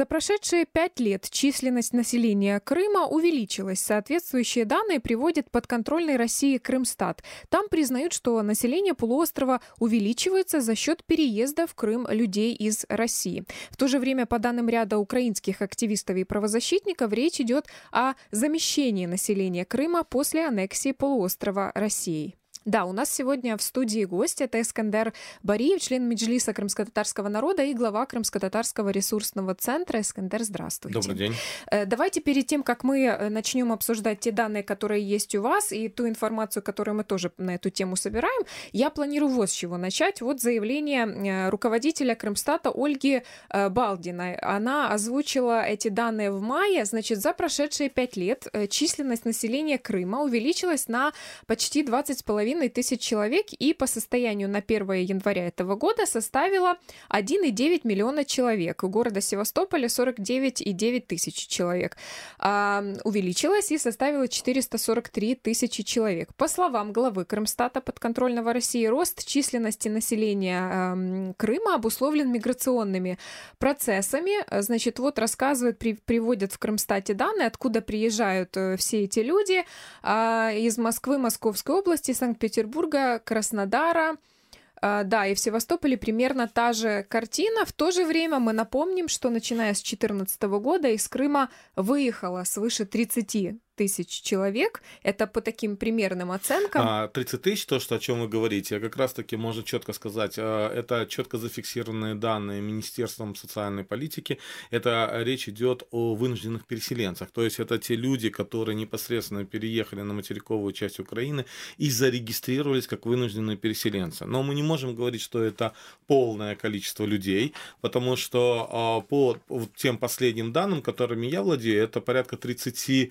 За прошедшие пять лет численность населения Крыма увеличилась. Соответствующие данные приводит подконтрольной России Крымстат. Там признают, что население полуострова увеличивается за счет переезда в Крым людей из России. В то же время, по данным ряда украинских активистов и правозащитников, речь идет о замещении населения Крыма после аннексии полуострова Россией. Да, у нас сегодня в студии гость. Это Эскандер Бариев, член Меджлиса крымско-татарского народа и глава Крымско-татарского ресурсного центра. Эскандер, здравствуйте. Добрый день. Э, давайте перед тем, как мы э, начнем обсуждать те данные, которые есть у вас, и ту информацию, которую мы тоже на эту тему собираем, я планирую вот с чего начать. Вот заявление э, руководителя Крымстата Ольги Балдиной. Она озвучила эти данные в мае. Значит, за прошедшие пять лет численность населения Крыма увеличилась на почти 20,5 половиной тысяч человек и по состоянию на 1 января этого года составила 1,9 миллиона человек. У города Севастополя 49,9 тысяч человек. А, увеличилась и составила 443 тысячи человек. По словам главы Крымстата подконтрольного России, рост численности населения э, Крыма обусловлен миграционными процессами. Значит, вот рассказывают, при, приводят в Крымстате данные, откуда приезжают э, все эти люди. Э, из Москвы, Московской области, Санкт Санкт-Петербурга, Краснодара, а, да, и в Севастополе примерно та же картина. В то же время мы напомним, что начиная с 2014 года из Крыма выехало свыше 30 тысяч человек. Это по таким примерным оценкам. 30 а, тысяч, то, что, о чем вы говорите, как раз-таки можно четко сказать, а, это четко зафиксированные данные Министерством социальной политики. Это речь идет о вынужденных переселенцах. То есть это те люди, которые непосредственно переехали на материковую часть Украины и зарегистрировались как вынужденные переселенцы. Но мы не можем говорить, что это полное количество людей, потому что а, по тем последним данным, которыми я владею, это порядка 35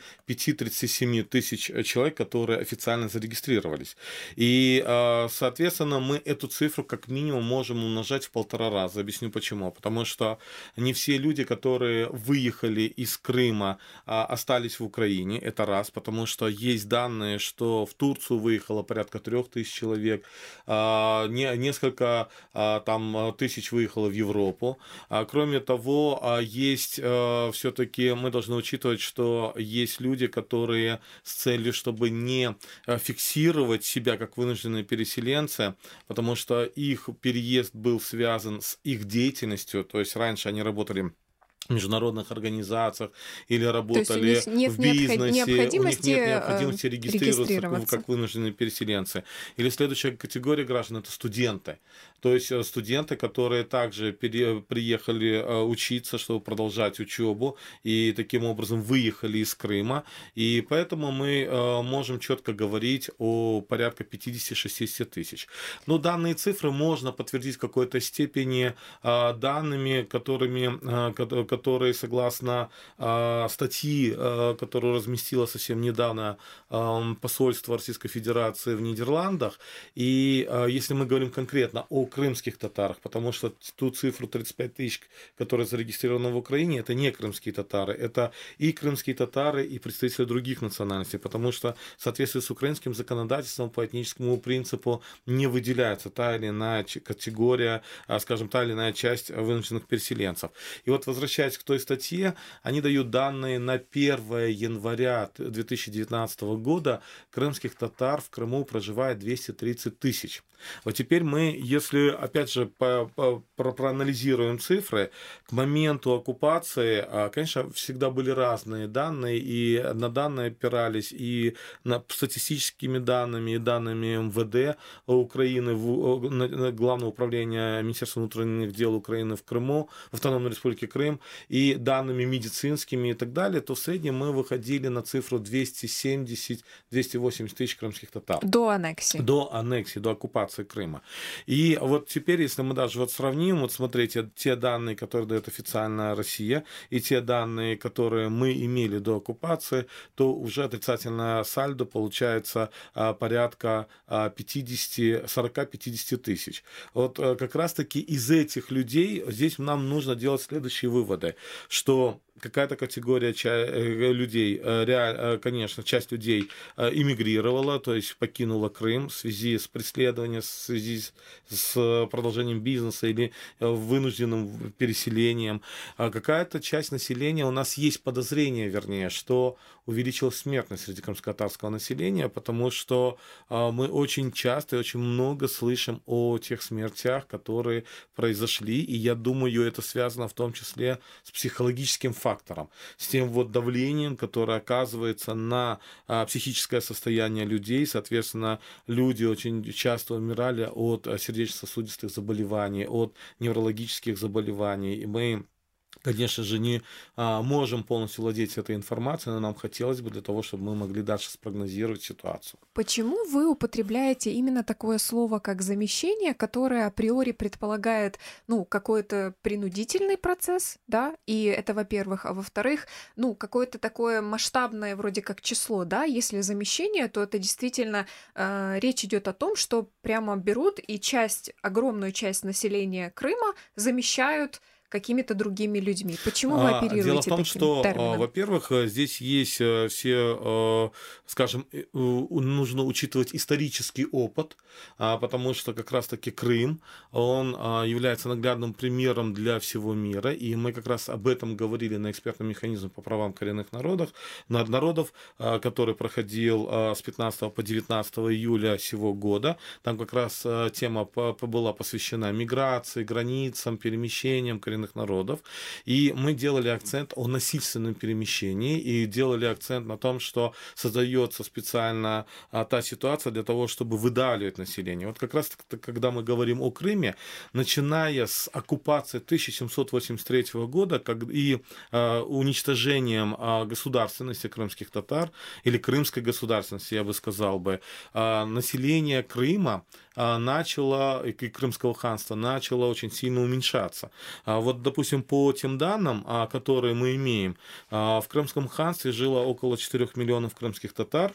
37 тысяч э, человек, которые официально зарегистрировались. И, а, соответственно, мы эту цифру как минимум можем умножать в полтора раза. Объясню почему. Потому что не все люди, которые выехали из Крыма, а, остались в Украине. Это раз. Потому что есть данные, что в Турцию выехало порядка трех тысяч человек, а, несколько там тысяч выехало в Европу. Кроме того, есть все-таки мы должны учитывать, что есть люди, которые с целью, чтобы не э, фиксировать себя как вынужденные переселенцы, потому что их переезд был связан с их деятельностью, то есть раньше они работали международных организациях или работали есть нет в бизнесе, необходимости, у них нет необходимости э, регистрироваться, регистрироваться как вынужденные переселенцы. Или следующая категория граждан это студенты. То есть э, студенты, которые также пере, приехали э, учиться, чтобы продолжать учебу, и таким образом выехали из Крыма. И поэтому мы можем четко говорить о порядка 50-60 тысяч. Но данные цифры можно подтвердить в какой-то степени данными, которыми, которые, согласно э, статьи, э, которую разместило совсем недавно э, посольство Российской Федерации в Нидерландах, и э, если мы говорим конкретно о крымских татарах, потому что ту цифру 35 тысяч, которая зарегистрирована в Украине, это не крымские татары, это и крымские татары, и представители других национальностей, потому что в соответствии с украинским законодательством по этническому принципу не выделяется та или иная категория, скажем, та или иная часть вынужденных переселенцев. И вот возвращаясь возвращаясь к той статье, они дают данные на 1 января 2019 года. Крымских татар в Крыму проживает 230 тысяч. Вот теперь мы, если, опять же, по, по, проанализируем цифры, к моменту оккупации, а, конечно, всегда были разные данные, и на данные опирались и на статистическими данными, и данными МВД Украины, в, Главного управления Министерства внутренних дел Украины в Крыму, в Автономной Республике Крым, и данными медицинскими и так далее, то в среднем мы выходили на цифру 270-280 тысяч крымских татар. До аннексии. До аннексии, до оккупации Крыма. И вот теперь, если мы даже вот сравним, вот смотрите, те данные, которые дает официальная Россия, и те данные, которые мы имели до оккупации, то уже отрицательное сальдо получается а, порядка 50, 40-50 тысяч. Вот э, как раз-таки из этих людей здесь нам нужно делать следующие выводы, что какая-то категория людей, конечно, часть людей эмигрировала, то есть покинула Крым в связи с преследованием, в связи с продолжением бизнеса или вынужденным переселением. А какая-то часть населения, у нас есть подозрение, вернее, что увеличилась смертность среди крымско-татарского населения, потому что мы очень часто и очень много слышим о тех смертях, которые произошли, и я думаю, это связано в том числе с психологическим фактором, с тем вот давлением, которое оказывается на а, психическое состояние людей, соответственно, люди очень часто умирали от а, сердечно-сосудистых заболеваний, от неврологических заболеваний, и мы конечно же, не а, можем полностью владеть этой информацией, но нам хотелось бы для того, чтобы мы могли дальше спрогнозировать ситуацию. Почему вы употребляете именно такое слово, как замещение, которое априори предполагает, ну, какой-то принудительный процесс, да, и это, во-первых, а во-вторых, ну, какое-то такое масштабное вроде как число, да, если замещение, то это действительно э, речь идет о том, что прямо берут и часть, огромную часть населения Крыма замещают какими-то другими людьми. Почему вы а, оперируете Дело в том, что, а, термином? во-первых, э, здесь есть э, все, э, скажем, нужно учитывать исторический опыт, а, потому что как раз-таки Крым, он является наглядным примером для всего мира, и мы как раз об этом говорили на экспертном механизме по правам коренных народов, народов, который проходил с 15 по 19 июля сего года. Там как раз тема была посвящена миграции, границам, перемещениям коренных коренных народов. И мы делали акцент о насильственном перемещении и делали акцент на том, что создается специально а, та ситуация для того, чтобы выдавливать население. Вот как раз когда мы говорим о Крыме, начиная с оккупации 1783 года как, и а, уничтожением а, государственности крымских татар или крымской государственности, я бы сказал бы, а, население Крыма а, начало, и Крымского ханства начало очень сильно уменьшаться. А вот, допустим, по тем данным, а, которые мы имеем, в Крымском ханстве жило около 4 миллионов крымских татар,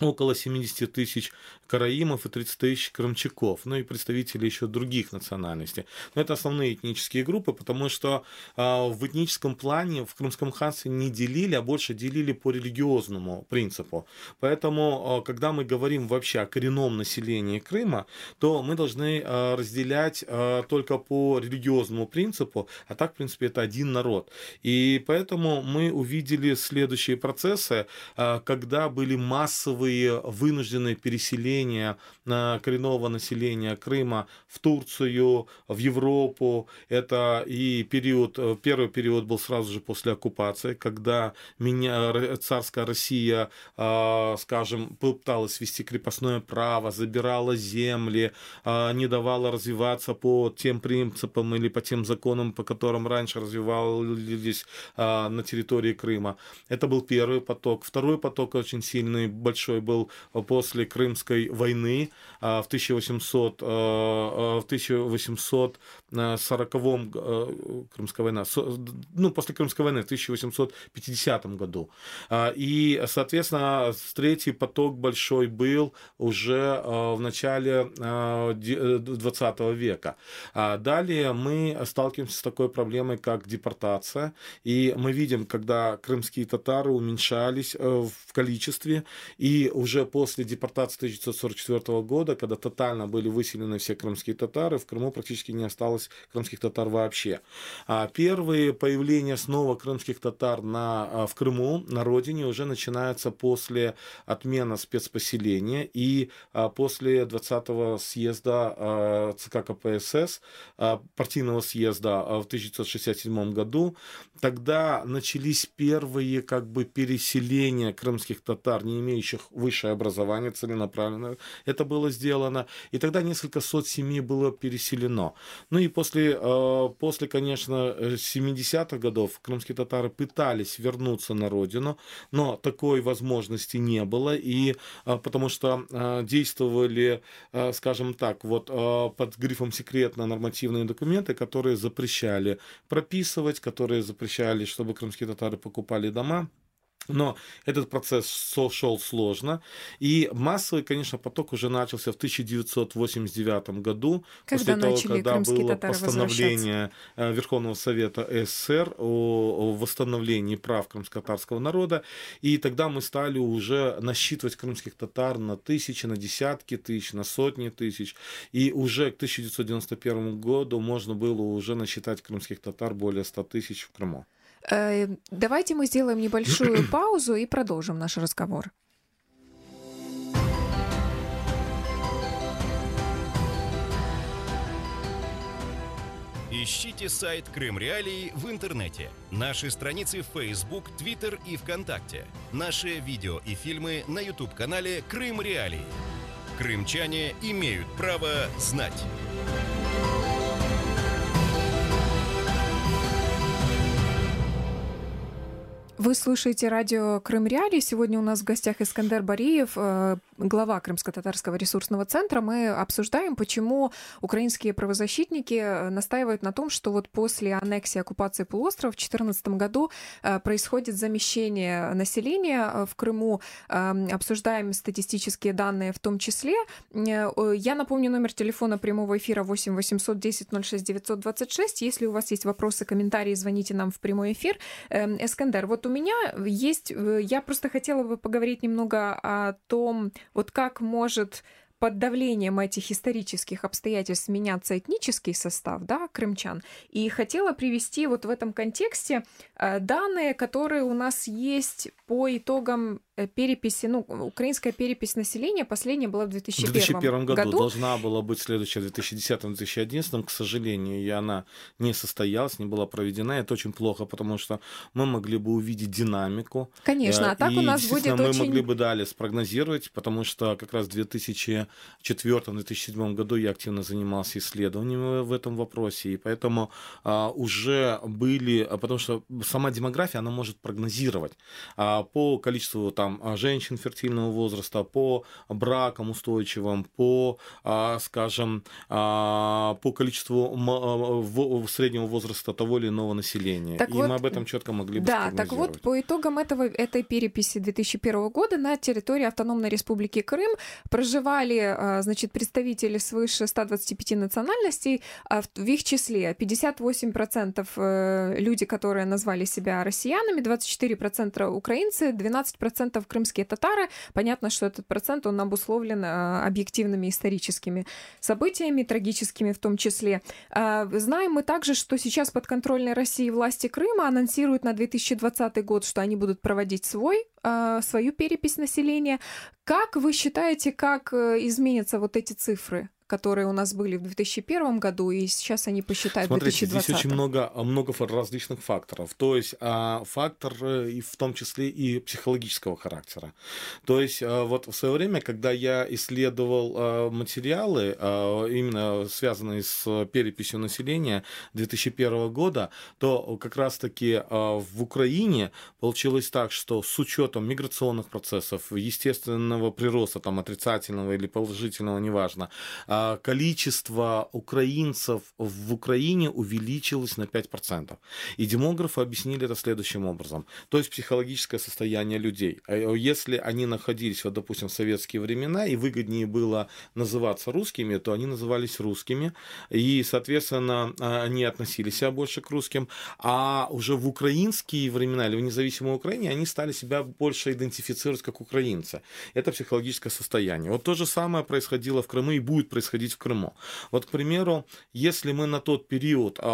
около 70 тысяч караимов и 30 тысяч крымчаков, ну и представители еще других национальностей. Но это основные этнические группы, потому что э, в этническом плане в Крымском ханстве не делили, а больше делили по религиозному принципу. Поэтому, э, когда мы говорим вообще о коренном населении Крыма, то мы должны э, разделять э, только по религиозному принципу, а так, в принципе, это один народ. И поэтому мы увидели следующие процессы, э, когда были массовые массовые вынужденные переселения коренного населения Крыма в Турцию, в Европу. Это и период, э, первый период был сразу же после оккупации, когда меня, царская Россия, а, скажем, пыталась вести крепостное право, забирала земли, а, не давала развиваться по тем принципам или по тем законам, по которым раньше развивались а, на территории Крыма. Это был первый поток. Второй поток очень сильный, большой который был после Крымской войны а, в 1800, а, а, в 1840 Крымская война, ну, после Крымской войны в 1850 году. И, соответственно, третий поток большой был уже в начале 20 века. Далее мы сталкиваемся с такой проблемой, как депортация. И мы видим, когда крымские татары уменьшались э, в количестве, и уже после депортации 1944 года, когда тотально были выселены все крымские татары, в Крыму практически не осталось крымских татар вообще. А первые появления снова крымских татар на, а, в Крыму, на родине, уже начинаются после отмены спецпоселения и а, после 20-го съезда а, ЦК КПСС, партийного съезда в 1967 году. Тогда начались первые как бы переселения крымских татар, не имеющих высшее образование целенаправленно это было сделано. И тогда несколько сот семей было переселено. Ну и после, э, после конечно, 70-х годов крымские татары пытались вернуться на родину, но такой возможности не было, и э, потому что э, действовали, скажем так, вот под грифом секретно нормативные документы, которые запрещали прописывать, которые запрещали, чтобы крымские татары покупали дома Но этот процесс шел сложно. И массовый, конечно, поток уже начался в 1989 году, когда после того, когда было постановление э, Верховного Совета СССР о, о восстановлении прав крымско-татарского народа. И тогда мы стали уже насчитывать крымских татар на тысячи, на десятки тысяч, на сотни тысяч. И уже к 1991 году можно было уже насчитать крымских татар более 100 тысяч в Крыму. Э, давайте мы сделаем небольшую паузу и продолжим наш разговор. Ищите сайт Крым Реалии в интернете, наши страницы в Facebook, Twitter и ВКонтакте, наши видео и фильмы на YouTube-канале Крым Реалии. Крымчане имеют право знать. Вы слушаете радио Крым Реалии. Сегодня у нас в гостях Искандер Бариев, э, глава Крымско-Татарского ресурсного центра. Мы обсуждаем, почему украинские правозащитники э, настаивают на том, что вот после аннексии оккупации полуострова в 2014 году э, происходит замещение населения в Крыму. Обсуждаем статистические данные в том числе. Я напомню номер телефона прямого эфира 8 800 10 06 926. Если у вас есть вопросы, комментарии, звоните нам в прямой эфир. Эскандер, вот у меня есть, э, я просто хотела бы поговорить немного о том, вот как может под давлением этих исторических обстоятельств меняться этнический состав да, крымчан. И хотела привести вот в этом контексте э, данные, которые у нас есть по итогам переписи, ну, украинская перепись населения последняя была в 2001, 2001 году. году. Должна была быть следующая в 2010-2011, к сожалению, и она не состоялась, не была проведена. Это очень плохо, потому что мы могли бы увидеть динамику. Конечно, а так и, у нас будет мы очень... могли бы далее спрогнозировать, потому что как раз в 2004-2007 году я активно занимался исследованиями в этом вопросе, и поэтому а, уже были, а, потому что сама демография, она может прогнозировать а, по количеству там там, женщин фертильного возраста, по бракам устойчивым, по, а, скажем, а, по количеству а, среднего возраста того или иного населения. Так и вот, мы об этом четко могли бы Да, так вот, по итогам этого, этой переписи 2001 года на территории Автономной Республики Крым проживали, значит, представители свыше 125 национальностей, в их числе 58% э, люди, которые назвали себя россиянами, 24% украинцы, 12% процентов крымские татары. Понятно, что этот процент, он обусловлен а, объективными историческими событиями, трагическими в том числе. А, знаем мы также, что сейчас подконтрольной России власти Крыма анонсируют на 2020 год, что они будут проводить свой, а, свою перепись населения. Как вы считаете, как э, изменятся вот эти цифры? Которые у нас были в 2001 году, и сейчас они посчитают Смотрите, в 2020. здесь очень много, много различных факторов. То есть а, фактор э, и в том числе и психологического характера. То есть а, вот в свое время, когда я исследовал а, материалы, а, именно связанные с переписью населения 2001 года, то как раз-таки а, в Украине получилось так, что с учетом миграционных процессов, естественного прироста, там отрицательного или положительного, неважно, а, а, количество украинцев в Украине увеличилось на 5%. И демографы объяснили это следующим образом. То есть психологическое состояние людей. А, если они находились, вот, допустим, в советские времена, и выгоднее было называться русскими, то они назывались русскими. И, соответственно, а, они относили себя больше к русским. А уже в украинские времена, или в независимой Украине, они стали себя больше идентифицировать как украинцы. Это психологическое состояние. Вот то же самое происходило в Крыму и будет происходить происходить в Крыму. Вот, к примеру, если мы на тот период э,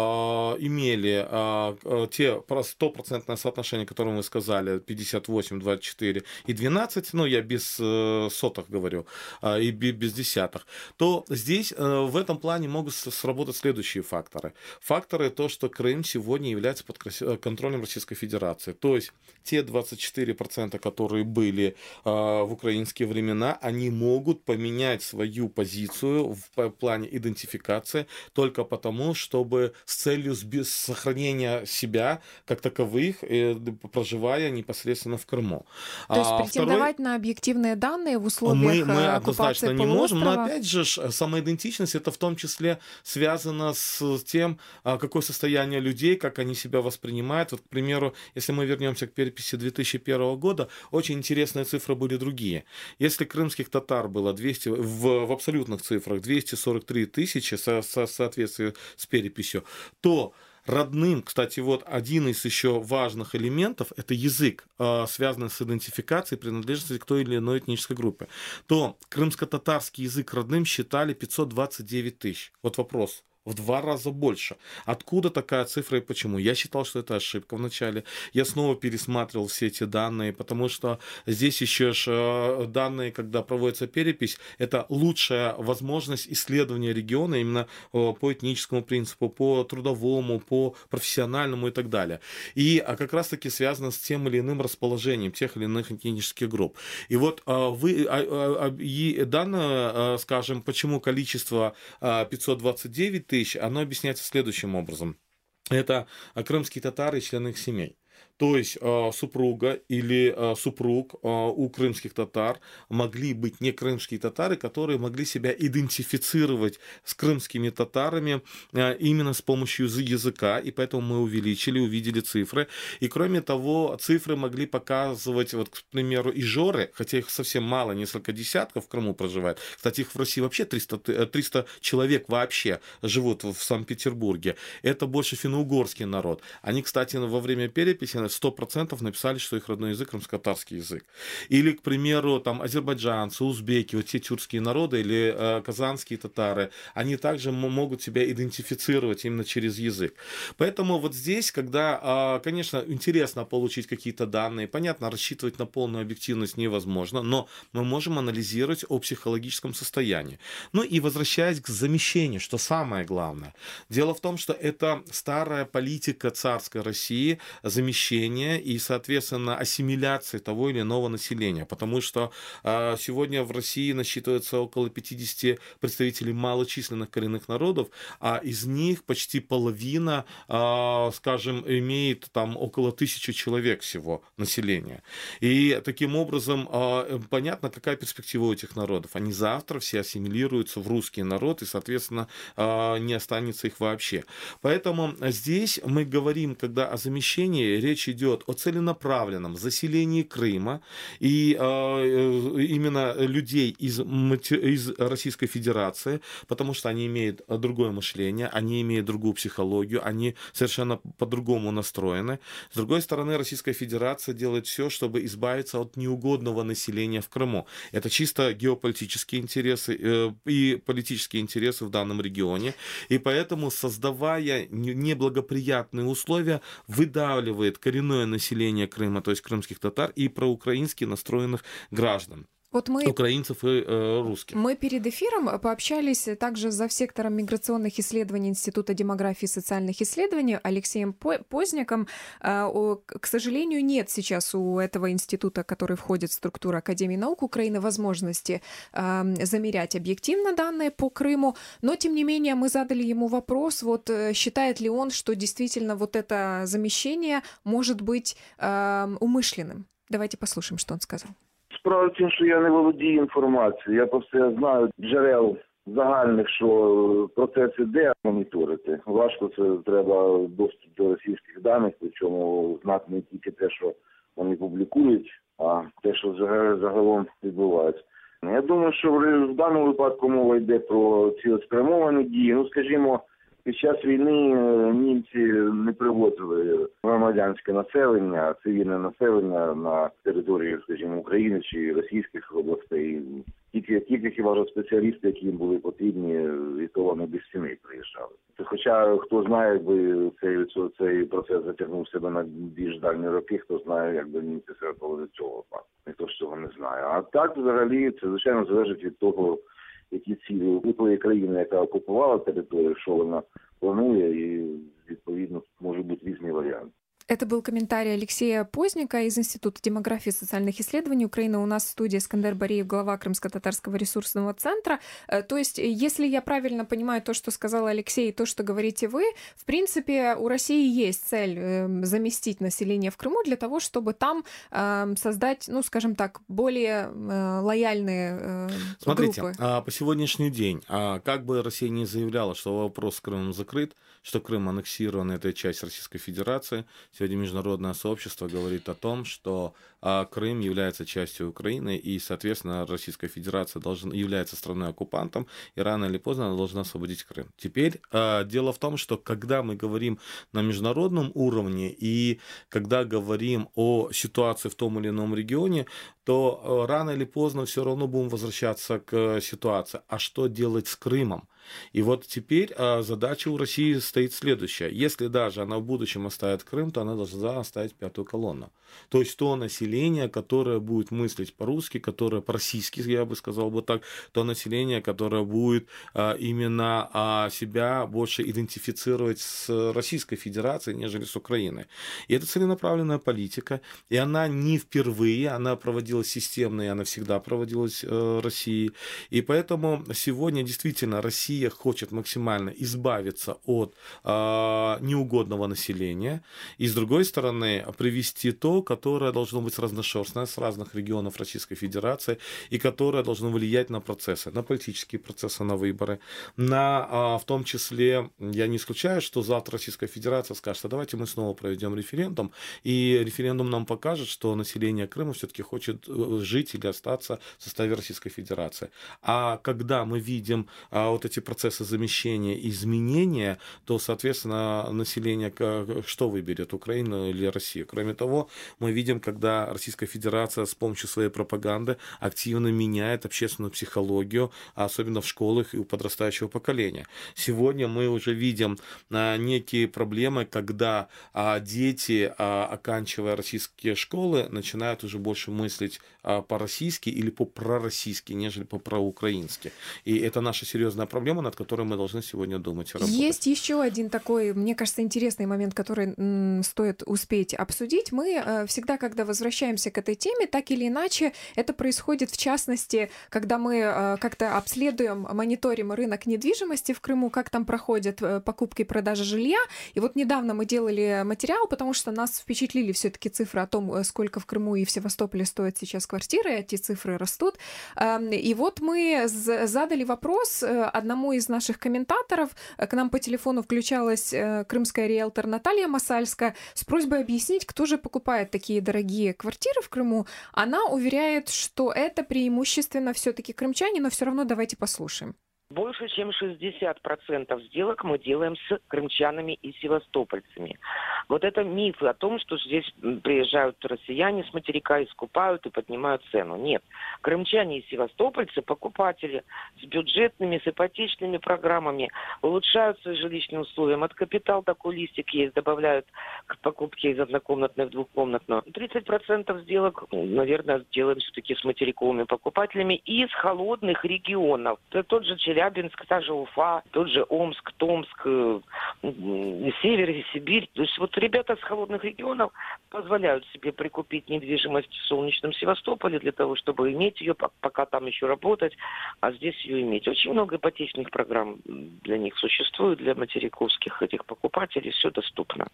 имели э, те стопроцентное соотношение, которое мы сказали, 58, 24 и 12, ну, я без э, сотых говорю, э, и без десятых, то здесь э, в этом плане могут сработать следующие факторы. Факторы то, что Крым сегодня является под контролем Российской Федерации. То есть те 24%, которые были э, в украинские времена, они могут поменять свою позицию говорю, в плане идентификации, только потому, чтобы с целью сохранения себя как таковых, э, проживая непосредственно в Крыму. То есть а претендовать второй... на объективные данные в условиях мы, мы э, однозначно не можем, но опять же самоидентичность это в том числе связано с тем, а, какое состояние людей, как они себя воспринимают. Вот, к примеру, если мы вернемся к переписи 2001 года, очень интересные цифры были другие. Если крымских татар было 200, в, в абсолютных цифрах 243 тысячи со, со соответствии с переписью, то родным, кстати, вот один из еще важных элементов это язык, а, связанный с идентификацией принадлежности к той или иной этнической группе, то крымско-татарский язык родным считали 529 тысяч. Вот вопрос, в два раза больше. Откуда такая цифра и почему? Я считал, что это ошибка вначале. Я снова пересматривал все эти данные, потому что здесь еще ж э, данные, когда проводится перепись, это лучшая возможность исследования региона именно э, по этническому принципу, по трудовому, по профессиональному и так далее. И а как раз-таки связано с тем или иным расположением тех или иных этнических групп. И вот э, вы, а, и данные, скажем, почему количество 529 тысяч тысяч, оно объясняется следующим образом. Это крымские татары и члены их семей. То есть э, супруга или э, супруг э, у крымских татар могли быть не крымские татары, которые могли себя идентифицировать с крымскими татарами именно с помощью языка, и поэтому мы увеличили, увидели цифры. И кроме того, цифры могли показывать, вот, к примеру, и жоры, хотя их совсем мало, несколько десятков в Крыму проживает. Кстати, их в России вообще 300, 300 человек вообще живут в Санкт-Петербурге. Это больше финно-угорский народ. Они, кстати, во время переписи 100% написали, что их родной язык крымско-татарский язык. Или, к примеру, там азербайджанцы, узбеки, вот те тюркские народы или э, казанские татары, они также могут себя идентифицировать именно через язык. Поэтому вот здесь, когда, э, конечно, интересно получить какие-то данные, понятно, рассчитывать на полную объективность невозможно, но мы можем анализировать о психологическом состоянии. Ну и возвращаясь к замещению, что самое главное. Дело в том, что это старая политика царской России замещения обучения и, соответственно, ассимиляции того или иного населения. Потому что э, сегодня в России насчитывается около 50 представителей малочисленных коренных народов, а из них почти половина, э, скажем, имеет там около тысячи человек всего населения. И таким образом э, понятно, какая перспектива у этих народов. Они завтра все ассимилируются в русский народ, и, соответственно, не останется их вообще. Поэтому здесь мы говорим, когда о замещении, речь речь идет о целенаправленном заселении Крыма и э, именно людей из, из Российской Федерации, потому что они имеют другое мышление, они имеют другую психологию, они совершенно по-другому настроены. С другой стороны, Российская Федерация делает все, чтобы избавиться от неугодного населения в Крыму. Это чисто геополитические интересы э, и политические интересы в данном регионе. И поэтому, создавая неблагоприятные условия, выдавливает коренные коренное население Крыма, то есть крымских татар, и проукраински настроенных граждан. Вот мы, украинцев и э, русских. Мы перед эфиром пообщались также за сектором миграционных исследований Института демографии и социальных исследований Алексеем Поздняком. Э, к сожалению, нет сейчас у этого института, который входит в структуру Академии наук Украины, возможности э, замерять объективно данные по Крыму. Но, тем не менее, мы задали ему вопрос, вот э, считает ли он, что действительно вот это замещение может быть э, умышленным. Давайте послушаем, что он сказал. Справа в тім, що я не володію інформацією. Я просто я знаю джерел загальних, що процес іде моніторити. Важко це треба доступ до російських даних, причому знати не тільки те, що вони публікують, а те, що загалом відбувається. Я думаю, що в даному випадку мова йде про ці спрямовані дії. Ну, скажімо. Під час війни е, німці не привозили громадянське населення, цивільне населення на території, скажімо, України чи російських областей. Тільки тільки хіба спеціалісти, які їм були потрібні, і то вони без стіни приїжджали. Хоча хто знає, якби цей цей процес затягнув себе на більш дальні роки, хто знає, якби німці себе до цього ніхто ж цього не знає. А так, взагалі, це звичайно залежить від того які цілі у тої країни, яка окупувала територію, що вона планує, і відповідно може бути різні варіанти. Это был комментарий Алексея Поздника из Института демографии и социальных исследований Украины. У нас в студии Скандер Бариев, глава Крымско-Татарского ресурсного центра. Э, то есть, если я правильно понимаю то, что сказал Алексей, и то, что говорите вы, в принципе, у России есть цель эм, заместить население в Крыму для того, чтобы там эм, создать, ну, скажем так, более э, лояльные э, Смотрите, группы. а, по сегодняшний день, а, как бы Россия не заявляла, что вопрос с Крымом закрыт, что Крым аннексирован, это часть Российской Федерации, Сегодня международное сообщество говорит о том, что а, Крым является частью Украины, и, соответственно, Российская Федерация должен, является страной-оккупантом, и рано или поздно она должна освободить Крым. Теперь а, дело в том, что когда мы говорим на международном уровне, и когда говорим о ситуации в том или ином регионе, то а, рано или поздно все равно будем возвращаться к ситуации. А что делать с Крымом? И вот теперь а, задача у России стоит следующая. Если даже она в будущем оставит Крым, то она должна оставить пятую колонну. То есть то население, которое будет мыслить по-русски, которое по-российски, я бы сказал бы так, то население, которое будет а, именно а, себя больше идентифицировать с Российской Федерацией, нежели с Украиной. И это целенаправленная политика, и она не впервые, она проводилась системно, и она всегда проводилась э, Россией. И поэтому сегодня действительно Россия Россия хочет максимально избавиться от э, неугодного населения, и с другой стороны привести то, которое должно быть разношерстное с разных регионов Российской Федерации, и которое должно влиять на процессы, на политические процессы, на выборы, на, э, в том числе, я не исключаю, что завтра Российская Федерация скажет, а давайте мы снова проведем референдум, и референдум нам покажет, что население Крыма все-таки хочет э, жить или остаться в составе Российской Федерации. А когда мы видим а, вот эти процессы замещения и изменения, то, соответственно, население что выберет, Украина или Россия? Кроме того, мы видим, когда Российская Федерация с помощью своей пропаганды активно меняет общественную психологию, особенно в школах и у подрастающего поколения. Сегодня мы уже видим а, некие проблемы, когда а, дети, а, оканчивая российские школы, начинают уже больше мыслить по-российски или по-пророссийски, нежели по-проукраински. И это наша серьезная проблема, проблема, над которой мы должны сегодня думать работать. Есть еще один такой, мне кажется, интересный момент, который м, стоит успеть обсудить. Мы э, всегда, когда возвращаемся к этой теме, так или иначе, это происходит в частности, когда мы э, как-то обследуем, мониторим рынок недвижимости в Крыму, как там проходят э, покупки и продажи жилья. И вот недавно мы делали материал, потому что нас впечатлили все-таки цифры о том, сколько в Крыму и в Севастополе стоят сейчас квартиры, эти цифры растут. Эм, и вот мы задали вопрос одному одному из наших комментаторов э, к нам по телефону включалась э, крымская риэлтор Наталья Масальская с просьбой объяснить, кто же покупает такие дорогие квартиры в Крыму. Она уверяет, что это преимущественно все-таки крымчане, но все равно давайте послушаем. Больше чем 60% сделок мы делаем с крымчанами и севастопольцами. Вот это мифы о том, что здесь приезжают россияне с материка и скупают и поднимают цену. Нет. Крымчане и севастопольцы, покупатели с бюджетными, с ипотечными программами, улучшают свои жилищные условия. От капитал такой листик есть, добавляют к покупке из однокомнатной в двухкомнатную. 30% сделок, наверное, делаем все-таки с материковыми покупателями и из холодных регионов. Это тот же Челябинск, Челябинск, та же Уфа, тот же Омск, Томск, э, Север и Сибирь. То есть вот ребята с холодных регионов позволяют себе прикупить недвижимость в солнечном Севастополе для того, чтобы иметь ее, пока там еще работать, а здесь ее иметь. Очень много ипотечных программ для них существует, для материковских этих покупателей, все доступно.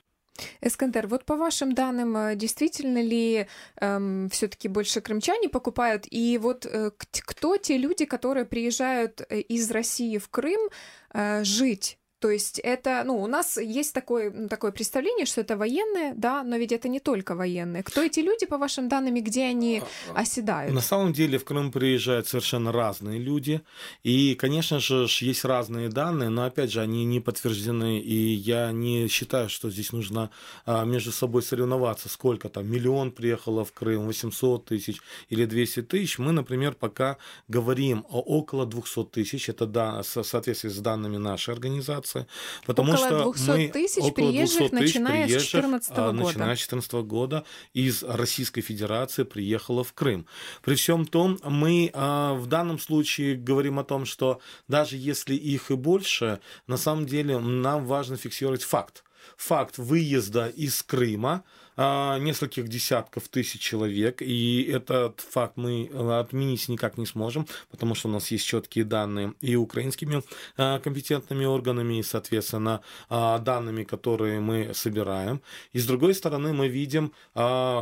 Эскандер, вот по вашим данным, э, действительно ли эм, все-таки больше крымчане покупают? И вот э, кто те люди, которые приезжают э, из России в Крым э, жить? То есть это, ну, у нас есть такое, такое представление, что это военные, да, но ведь это не только военные. Кто эти люди, по вашим данным, и где они а, а, оседают? На самом деле в Крым приезжают совершенно разные люди. И, конечно же, есть разные данные, но, опять же, они не подтверждены. И я не считаю, что здесь нужно а, между собой соревноваться. Сколько там, миллион приехало в Крым, 800 тысяч или 200 тысяч. Мы, например, пока говорим о около 200 тысяч. Это да, в соответствии с данными нашей организации информации, потому около что 200 мы тысяч около 200 тысяч начиная приезжих, с 2014 а, года. начиная с 2014 года из Российской Федерации приехало в Крым. При всем том, мы а, в данном случае говорим о том, что даже если их и больше, на самом деле нам важно фиксировать факт факт выезда из Крыма, нескольких десятков тысяч человек, и этот факт мы э, отменить никак не сможем, потому что у нас есть четкие данные и украинскими а, компетентными органами, и, соответственно, а, данными, которые мы собираем. И с другой стороны, мы видим,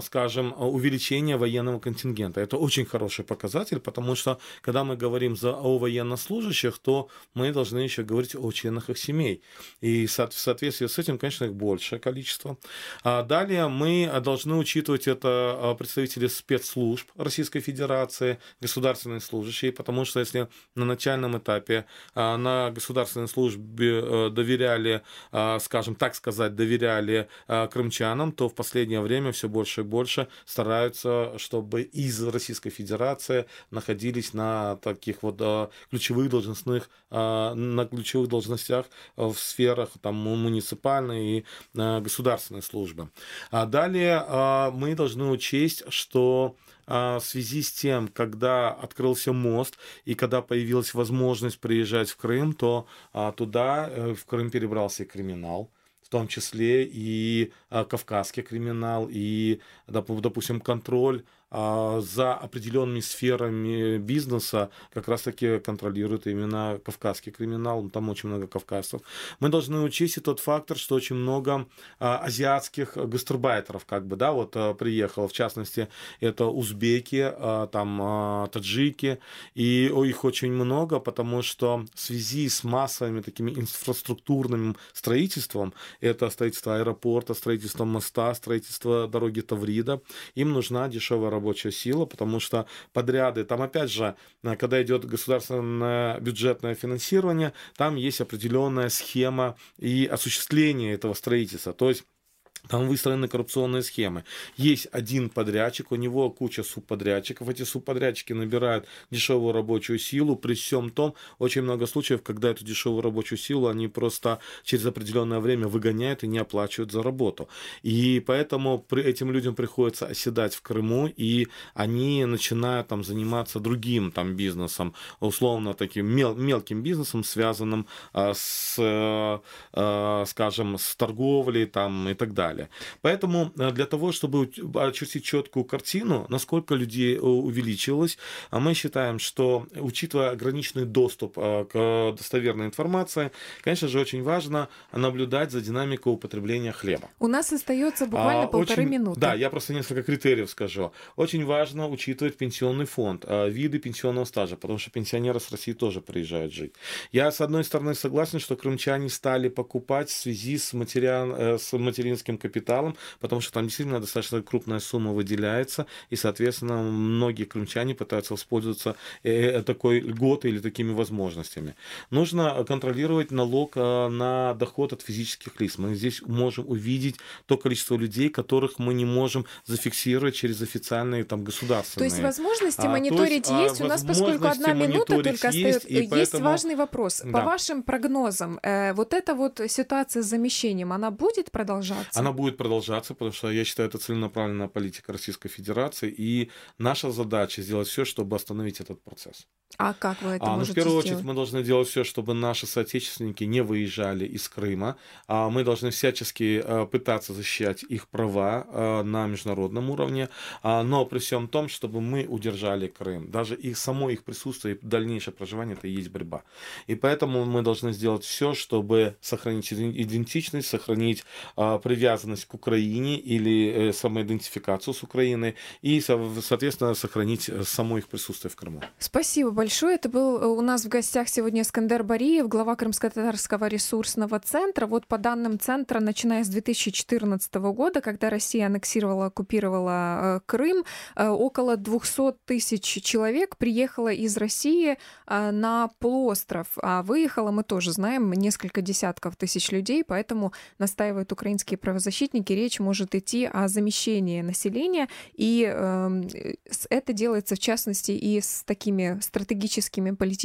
скажем, увеличение военного контингента. Это очень хороший показатель, потому что, когда мы говорим за, о военнослужащих, то мы должны еще говорить о членах их семей. И в соответствии с этим, конечно, их большее количество. А далее мы должны учитывать это а, представители спецслужб Российской Федерации, государственные служащие, потому что если на начальном этапе а, на государственной службе э, доверяли, а, скажем так сказать, доверяли крымчанам, то в последнее время все больше и больше стараются, чтобы из Российской Федерации находились на таких вот ключевых должностных, на ключевых должностях в сферах там, муниципальной и государственной службы. Далее а, мы должны учесть, что а, в связи с тем, когда открылся мост и когда появилась возможность приезжать в Крым, то а, туда э, в Крым перебрался и криминал в том числе и кавказский криминал, и, допустим, контроль за определенными сферами бизнеса как раз-таки контролирует именно кавказский криминал, там очень много кавказцев. Мы должны учесть и тот фактор, что очень много а, азиатских гастарбайтеров как бы, да, вот а, приехало, в частности, это узбеки, там таджики, и их очень много, потому что в связи с массовыми такими инфраструктурным строительством, это строительство аэропорта, строительство моста, строительство дороги Таврида, им нужна дешевая работа рабочая сила, потому что подряды, там опять же, э, когда идет государственное бюджетное финансирование, там есть определенная схема и осуществление этого строительства. То есть там выстроены коррупционные схемы. Есть один подрядчик, у него куча субподрядчиков. Эти субподрядчики набирают дешевую рабочую силу. При всем том, очень много случаев, когда эту дешевую рабочую силу они просто через определенное время выгоняют и не оплачивают за работу. И поэтому этим людям приходится оседать в Крыму, и они начинают там заниматься другим там бизнесом, условно таким мел, мелким бизнесом, связанным а, с, а, скажем, с торговлей там и так далее далее. Поэтому э, для того, чтобы очертить четкую картину, насколько людей э, увеличилось, а мы считаем, что, учитывая ограниченный доступ э, к достоверной информации, конечно же, очень важно наблюдать за динамикой употребления хлеба. У нас остается буквально а, полторы очень, минуты. Да, я просто несколько критериев скажу. Очень важно учитывать пенсионный фонд, виды пенсионного стажа, потому что пенсионеры с России тоже приезжают жить. Я, с одной стороны, согласен, что крымчане стали покупать в связи с, материал, с материнским капиталом, потому что там действительно достаточно крупная сумма выделяется, и, соответственно, многие крымчане пытаются воспользоваться э, э, такой льготой или такими возможностями. Нужно контролировать налог э, на доход от физических лиц. Мы здесь можем увидеть то количество людей, которых мы не можем зафиксировать через официальные там государственные. То есть возможности а, мониторить есть, есть. У нас, поскольку одна минута только есть, остается, есть поэтому... важный вопрос. Да. По вашим прогнозам, э, вот эта вот ситуация с замещением, она будет продолжаться? Она будет продолжаться, потому что я считаю, это целенаправленная политика Российской Федерации, и наша задача сделать все, чтобы остановить этот процесс. А как вы это а, можете ну, В первую сделать? очередь мы должны делать все, чтобы наши соотечественники не выезжали из Крыма. А мы должны всячески а, пытаться защищать их права а, на международном уровне, а, но при всем том, чтобы мы удержали Крым. Даже их само их присутствие и дальнейшее проживание это и есть борьба. И поэтому мы должны сделать все, чтобы сохранить идентичность, сохранить а, привязанность к Украине или э, самоидентификацию с Украиной и, соответственно, сохранить э, само их присутствие в Крыму. Спасибо большое. Это был э, у нас в гостях сегодня Скандер Бариев, глава Крымско-Татарского ресурсного центра. Вот по данным центра, начиная с 2014 года, когда Россия аннексировала, оккупировала Крым, около 200 тысяч человек приехало из России на полуостров. А выехало, мы тоже знаем, несколько десятков тысяч людей, поэтому настаивают украинские правозащитники, речь может идти о замещении населения, и э, это делается в частности и с такими стратегическими политическими